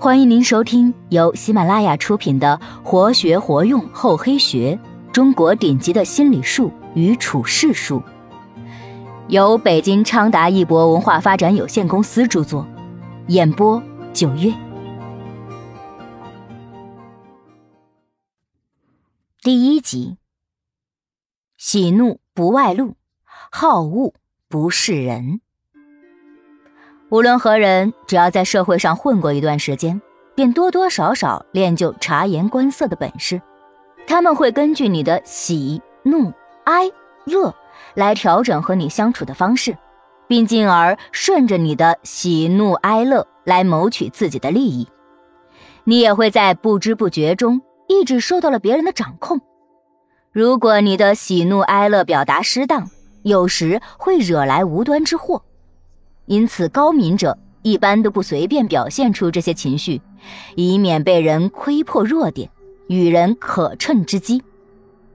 欢迎您收听由喜马拉雅出品的《活学活用厚黑学：中国顶级的心理术与处世术》，由北京昌达一博文化发展有限公司著作，演播九月。第一集：喜怒不外露，好恶不是人。无论何人，只要在社会上混过一段时间，便多多少少练就察言观色的本事。他们会根据你的喜、怒、哀、乐来调整和你相处的方式，并进而顺着你的喜怒哀乐来谋取自己的利益。你也会在不知不觉中一直受到了别人的掌控。如果你的喜怒哀乐表达失当，有时会惹来无端之祸。因此，高明者一般都不随便表现出这些情绪，以免被人窥破弱点，与人可乘之机。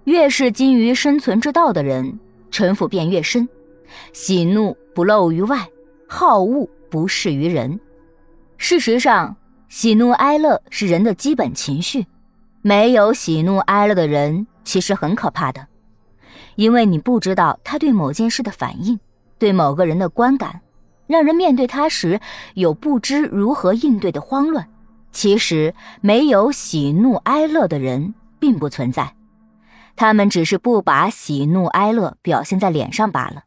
越是精于生存之道的人，城府便越深，喜怒不露于外，好恶不示于人。事实上，喜怒哀乐是人的基本情绪，没有喜怒哀乐的人其实很可怕的，因为你不知道他对某件事的反应，对某个人的观感。让人面对他时有不知如何应对的慌乱。其实没有喜怒哀乐的人并不存在，他们只是不把喜怒哀乐表现在脸上罢了。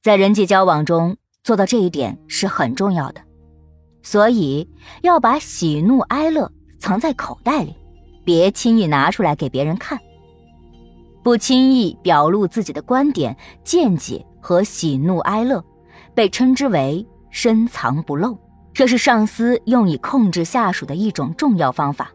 在人际交往中做到这一点是很重要的，所以要把喜怒哀乐藏在口袋里，别轻易拿出来给别人看。不轻易表露自己的观点、见解和喜怒哀乐。被称之为深藏不露，这是上司用以控制下属的一种重要方法。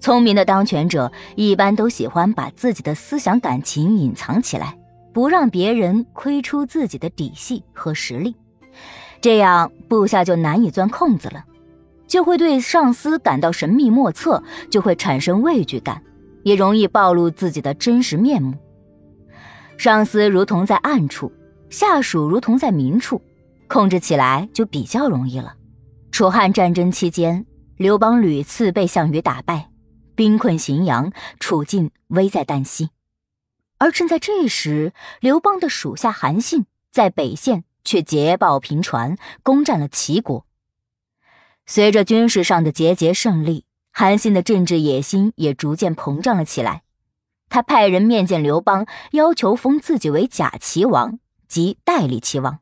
聪明的当权者一般都喜欢把自己的思想感情隐藏起来，不让别人窥出自己的底细和实力，这样部下就难以钻空子了，就会对上司感到神秘莫测，就会产生畏惧感，也容易暴露自己的真实面目。上司如同在暗处。下属如同在明处，控制起来就比较容易了。楚汉战争期间，刘邦屡次被项羽打败，兵困荥阳，处境危在旦夕。而正在这时，刘邦的属下韩信在北线却捷报频传，攻占了齐国。随着军事上的节节胜利，韩信的政治野心也逐渐膨胀了起来。他派人面见刘邦，要求封自己为假齐王。即代理齐王。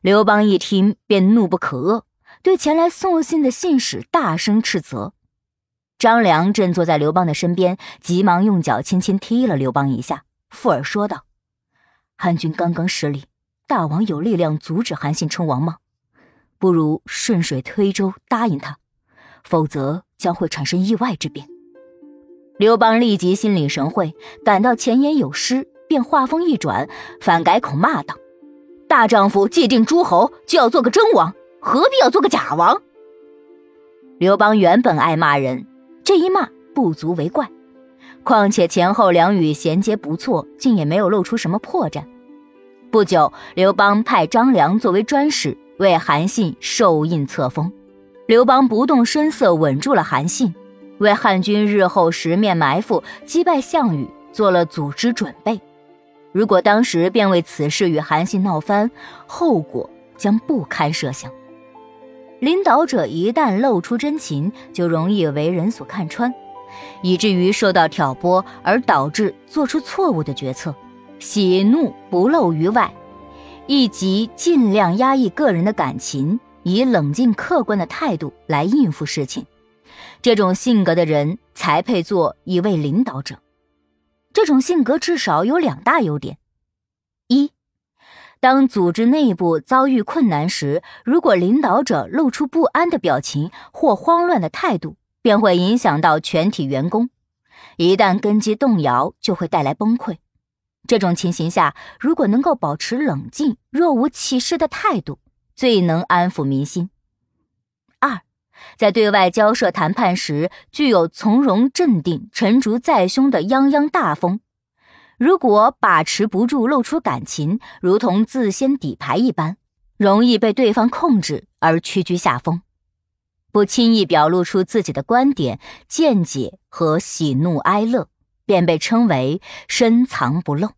刘邦一听便怒不可遏，对前来送信的信使大声斥责。张良正坐在刘邦的身边，急忙用脚轻轻踢了刘邦一下，附耳说道：“汉军刚刚失利，大王有力量阻止韩信称王吗？不如顺水推舟答应他，否则将会产生意外之变。”刘邦立即心领神会，感到前言有失。便话锋一转，反改口骂道：“大丈夫既定诸侯，就要做个真王，何必要做个假王？”刘邦原本爱骂人，这一骂不足为怪。况且前后两语衔接不错，竟也没有露出什么破绽。不久，刘邦派张良作为专使，为韩信授印册封。刘邦不动声色，稳住了韩信，为汉军日后十面埋伏、击败项羽做了组织准备。如果当时便为此事与韩信闹翻，后果将不堪设想。领导者一旦露出真情，就容易为人所看穿，以至于受到挑拨而导致做出错误的决策。喜怒不露于外，以及尽量压抑个人的感情，以冷静客观的态度来应付事情。这种性格的人才配做一位领导者。这种性格至少有两大优点：一，当组织内部遭遇困难时，如果领导者露出不安的表情或慌乱的态度，便会影响到全体员工；一旦根基动摇，就会带来崩溃。这种情形下，如果能够保持冷静、若无其事的态度，最能安抚民心。在对外交涉谈判时，具有从容镇定、沉着在胸的泱泱大风。如果把持不住，露出感情，如同自掀底牌一般，容易被对方控制而屈居下风。不轻易表露出自己的观点、见解和喜怒哀乐，便被称为深藏不露。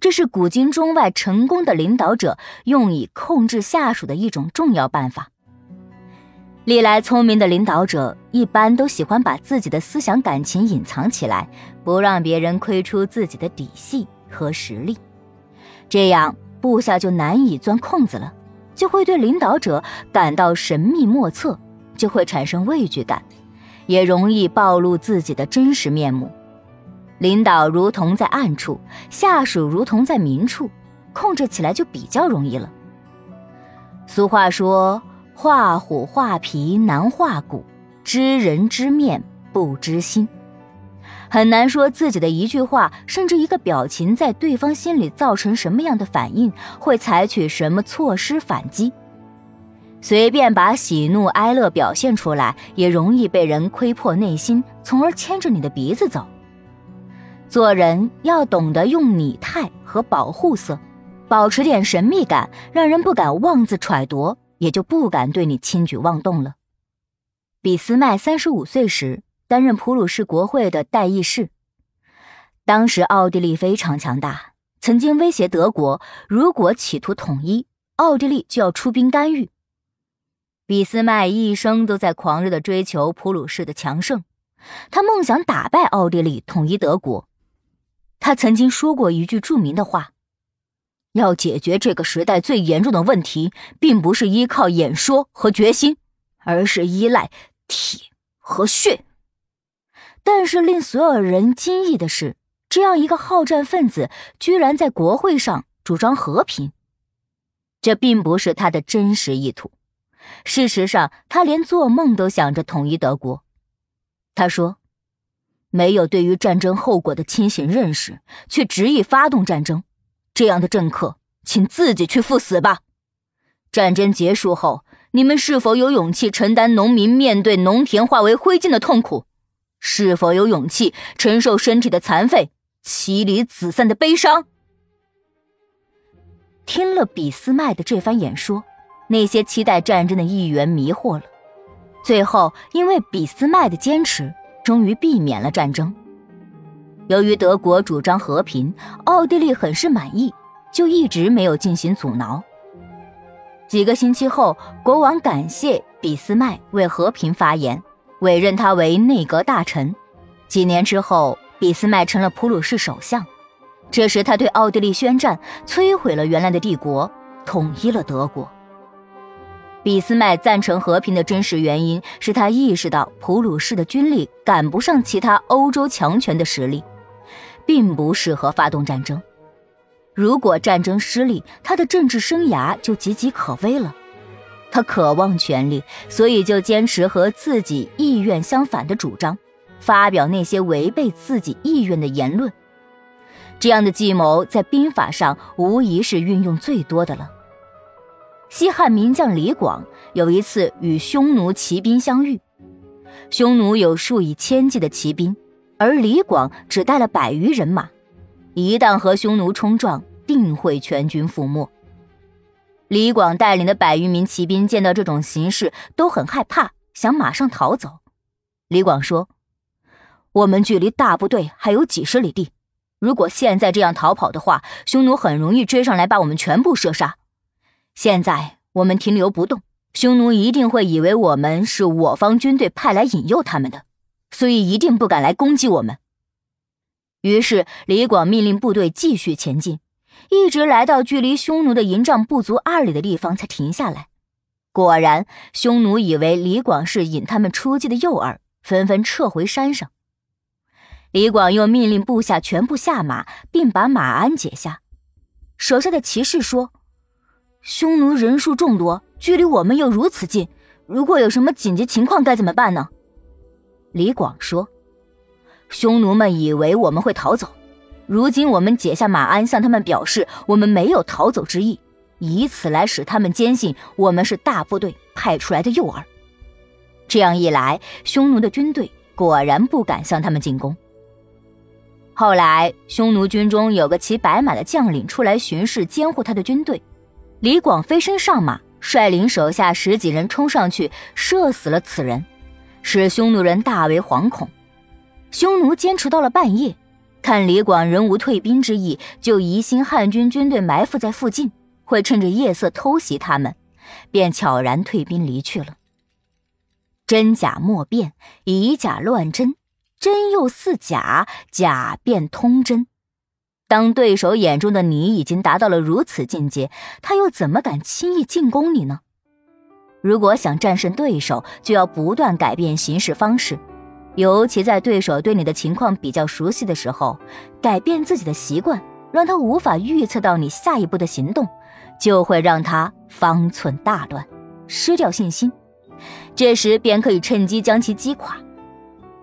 这是古今中外成功的领导者用以控制下属的一种重要办法。历来聪明的领导者一般都喜欢把自己的思想感情隐藏起来，不让别人窥出自己的底细和实力，这样部下就难以钻空子了，就会对领导者感到神秘莫测。就会产生畏惧感，也容易暴露自己的真实面目。领导如同在暗处，下属如同在明处，控制起来就比较容易了。俗话说：“画虎画皮难画骨，知人知面不知心。”很难说自己的一句话，甚至一个表情，在对方心里造成什么样的反应，会采取什么措施反击。随便把喜怒哀乐表现出来，也容易被人窥破内心，从而牵着你的鼻子走。做人要懂得用拟态和保护色，保持点神秘感，让人不敢妄自揣度，也就不敢对你轻举妄动了。俾斯麦三十五岁时担任普鲁士国会的代议士，当时奥地利非常强大，曾经威胁德国，如果企图统一，奥地利就要出兵干预。俾斯麦一生都在狂热的追求普鲁士的强盛，他梦想打败奥地利，统一德国。他曾经说过一句著名的话：“要解决这个时代最严重的问题，并不是依靠演说和决心，而是依赖铁和血。”但是令所有人惊异的是，这样一个好战分子居然在国会上主张和平，这并不是他的真实意图。事实上，他连做梦都想着统一德国。他说：“没有对于战争后果的清醒认识，却执意发动战争，这样的政客，请自己去赴死吧。战争结束后，你们是否有勇气承担农民面对农田化为灰烬的痛苦？是否有勇气承受身体的残废、妻离子散的悲伤？”听了俾斯麦的这番演说。那些期待战争的议员迷惑了，最后因为俾斯麦的坚持，终于避免了战争。由于德国主张和平，奥地利很是满意，就一直没有进行阻挠。几个星期后，国王感谢俾斯麦为和平发言，委任他为内阁大臣。几年之后，俾斯麦成了普鲁士首相。这时，他对奥地利宣战，摧毁了原来的帝国，统一了德国。俾斯麦赞成和平的真实原因是他意识到普鲁士的军力赶不上其他欧洲强权的实力，并不适合发动战争。如果战争失利，他的政治生涯就岌岌可危了。他渴望权力，所以就坚持和自己意愿相反的主张，发表那些违背自己意愿的言论。这样的计谋在兵法上无疑是运用最多的了。西汉名将李广有一次与匈奴骑兵相遇，匈奴有数以千计的骑兵，而李广只带了百余人马，一旦和匈奴冲撞，定会全军覆没。李广带领的百余名骑兵见到这种形势，都很害怕，想马上逃走。李广说：“我们距离大部队还有几十里地，如果现在这样逃跑的话，匈奴很容易追上来，把我们全部射杀。”现在我们停留不动，匈奴一定会以为我们是我方军队派来引诱他们的，所以一定不敢来攻击我们。于是李广命令部队继续前进，一直来到距离匈奴的营帐不足二里的地方才停下来。果然，匈奴以为李广是引他们出击的诱饵，纷纷撤回山上。李广又命令部下全部下马，并把马鞍解下。手下的骑士说。匈奴人数众多，距离我们又如此近，如果有什么紧急情况该怎么办呢？李广说：“匈奴们以为我们会逃走，如今我们解下马鞍，向他们表示我们没有逃走之意，以此来使他们坚信我们是大部队派出来的诱饵。这样一来，匈奴的军队果然不敢向他们进攻。后来，匈奴军中有个骑白马的将领出来巡视监护他的军队。”李广飞身上马，率领手下十几人冲上去，射死了此人，使匈奴人大为惶恐。匈奴坚持到了半夜，看李广仍无退兵之意，就疑心汉军军队埋伏在附近，会趁着夜色偷袭他们，便悄然退兵离去了。真假莫辨，以假乱真，真又似假，假便通真。当对手眼中的你已经达到了如此境界，他又怎么敢轻易进攻你呢？如果想战胜对手，就要不断改变行事方式，尤其在对手对你的情况比较熟悉的时候，改变自己的习惯，让他无法预测到你下一步的行动，就会让他方寸大乱，失掉信心。这时便可以趁机将其击垮。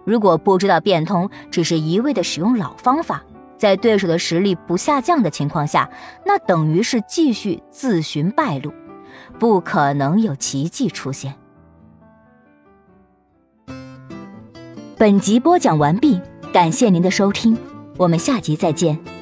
如果不知道变通，只是一味的使用老方法。在对手的实力不下降的情况下，那等于是继续自寻败路，不可能有奇迹出现。本集播讲完毕，感谢您的收听，我们下集再见。